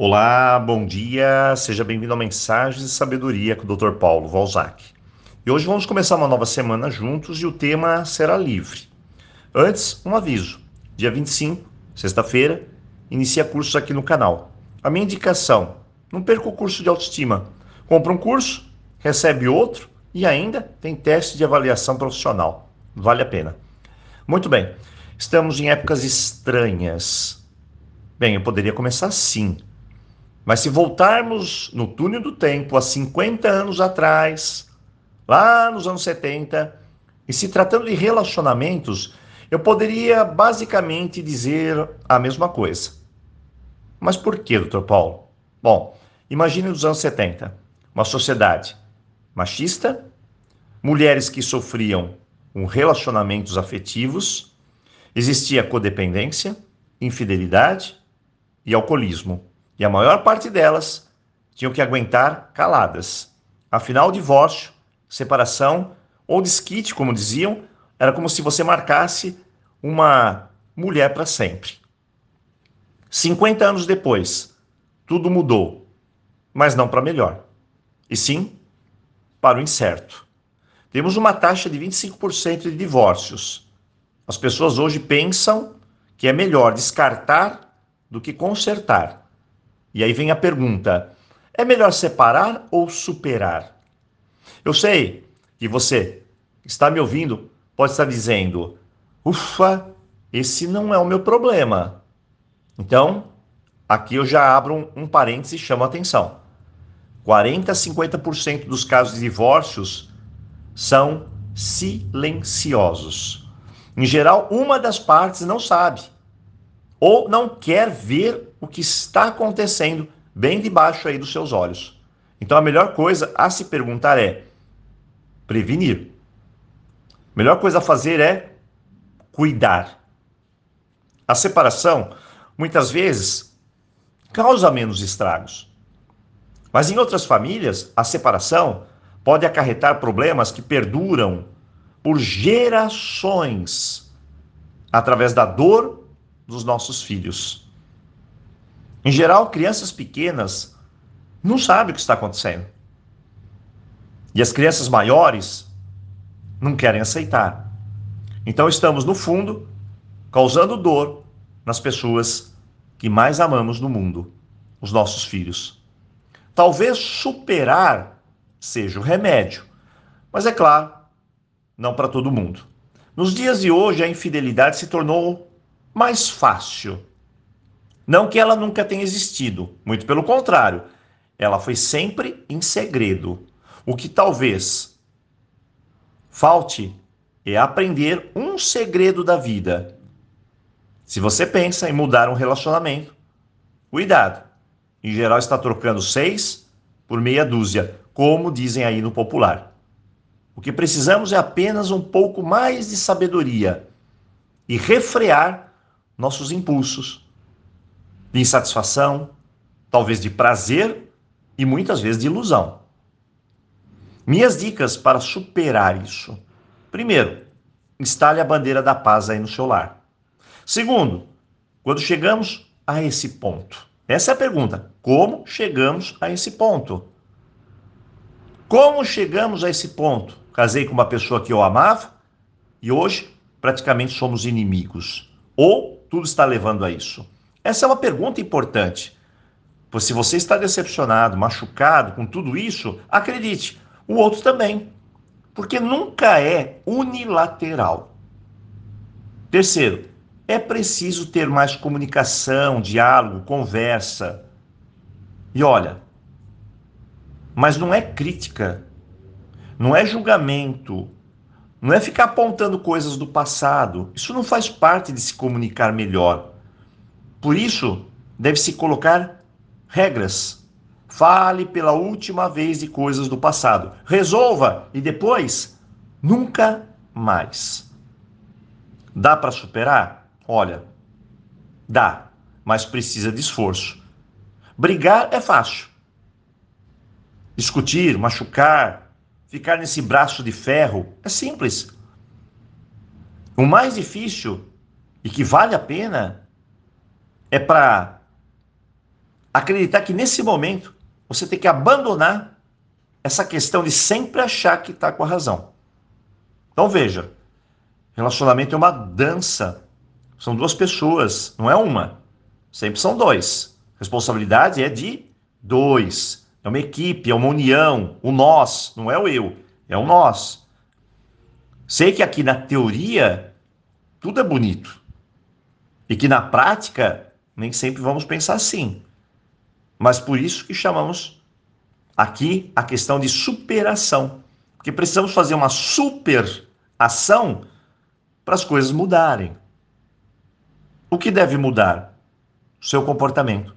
Olá, bom dia, seja bem-vindo a Mensagens de Sabedoria com o Dr. Paulo Valzac. E hoje vamos começar uma nova semana juntos e o tema será livre. Antes, um aviso: dia 25, sexta-feira, inicia cursos aqui no canal. A minha indicação: não perca o curso de autoestima. Compra um curso, recebe outro e ainda tem teste de avaliação profissional. Vale a pena. Muito bem, estamos em épocas estranhas. Bem, eu poderia começar assim mas se voltarmos no túnel do tempo, há 50 anos atrás, lá nos anos 70, e se tratando de relacionamentos, eu poderia basicamente dizer a mesma coisa. Mas por que, doutor Paulo? Bom, imagine nos anos 70, uma sociedade machista, mulheres que sofriam com relacionamentos afetivos, existia codependência, infidelidade e alcoolismo. E a maior parte delas tinham que aguentar caladas. Afinal, divórcio, separação ou desquite, como diziam, era como se você marcasse uma mulher para sempre. 50 anos depois, tudo mudou, mas não para melhor, e sim para o incerto. Temos uma taxa de 25% de divórcios. As pessoas hoje pensam que é melhor descartar do que consertar. E aí vem a pergunta: é melhor separar ou superar? Eu sei que você está me ouvindo, pode estar dizendo: ufa, esse não é o meu problema. Então, aqui eu já abro um, um parênteses e chamo a atenção. 40 a 50% dos casos de divórcios são silenciosos. Em geral, uma das partes não sabe ou não quer ver o que está acontecendo bem debaixo aí dos seus olhos. Então a melhor coisa a se perguntar é prevenir. A melhor coisa a fazer é cuidar. A separação muitas vezes causa menos estragos. Mas em outras famílias, a separação pode acarretar problemas que perduram por gerações através da dor dos nossos filhos. Em geral, crianças pequenas não sabem o que está acontecendo. E as crianças maiores não querem aceitar. Então estamos, no fundo, causando dor nas pessoas que mais amamos no mundo, os nossos filhos. Talvez superar seja o remédio, mas é claro, não para todo mundo. Nos dias de hoje, a infidelidade se tornou mais fácil. Não que ela nunca tenha existido, muito pelo contrário, ela foi sempre em segredo. O que talvez falte é aprender um segredo da vida. Se você pensa em mudar um relacionamento, cuidado. Em geral, está trocando seis por meia dúzia, como dizem aí no popular. O que precisamos é apenas um pouco mais de sabedoria e refrear nossos impulsos de insatisfação, talvez de prazer e muitas vezes de ilusão. Minhas dicas para superar isso. Primeiro, instale a bandeira da paz aí no seu lar. Segundo, quando chegamos a esse ponto. Essa é a pergunta. Como chegamos a esse ponto? Como chegamos a esse ponto? Casei com uma pessoa que eu amava e hoje praticamente somos inimigos. Ou tudo está levando a isso? Essa é uma pergunta importante. Pois se você está decepcionado, machucado com tudo isso, acredite, o outro também. Porque nunca é unilateral. Terceiro, é preciso ter mais comunicação, diálogo, conversa. E olha, mas não é crítica, não é julgamento, não é ficar apontando coisas do passado. Isso não faz parte de se comunicar melhor. Por isso, deve-se colocar regras. Fale pela última vez de coisas do passado. Resolva e depois nunca mais. Dá para superar? Olha, dá, mas precisa de esforço. Brigar é fácil. Discutir, machucar, ficar nesse braço de ferro é simples. O mais difícil e que vale a pena é para acreditar que nesse momento você tem que abandonar essa questão de sempre achar que está com a razão. Então veja, relacionamento é uma dança. São duas pessoas, não é uma. Sempre são dois. Responsabilidade é de dois. É uma equipe, é uma união, o nós, não é o eu, é o nós. Sei que aqui na teoria tudo é bonito. E que na prática nem sempre vamos pensar assim. Mas por isso que chamamos aqui a questão de superação. Porque precisamos fazer uma super ação para as coisas mudarem. O que deve mudar? O seu comportamento.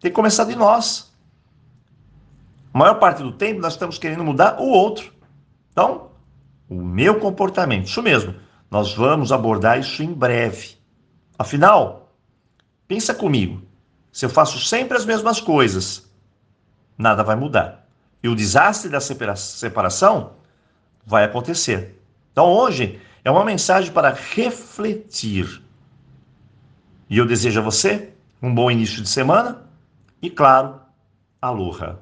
Tem que começar de nós. Maior parte do tempo nós estamos querendo mudar o outro. Então, o meu comportamento, isso mesmo. Nós vamos abordar isso em breve. Afinal, pensa comigo. Se eu faço sempre as mesmas coisas, nada vai mudar. E o desastre da separação vai acontecer. Então hoje é uma mensagem para refletir. E eu desejo a você um bom início de semana e, claro, aloha.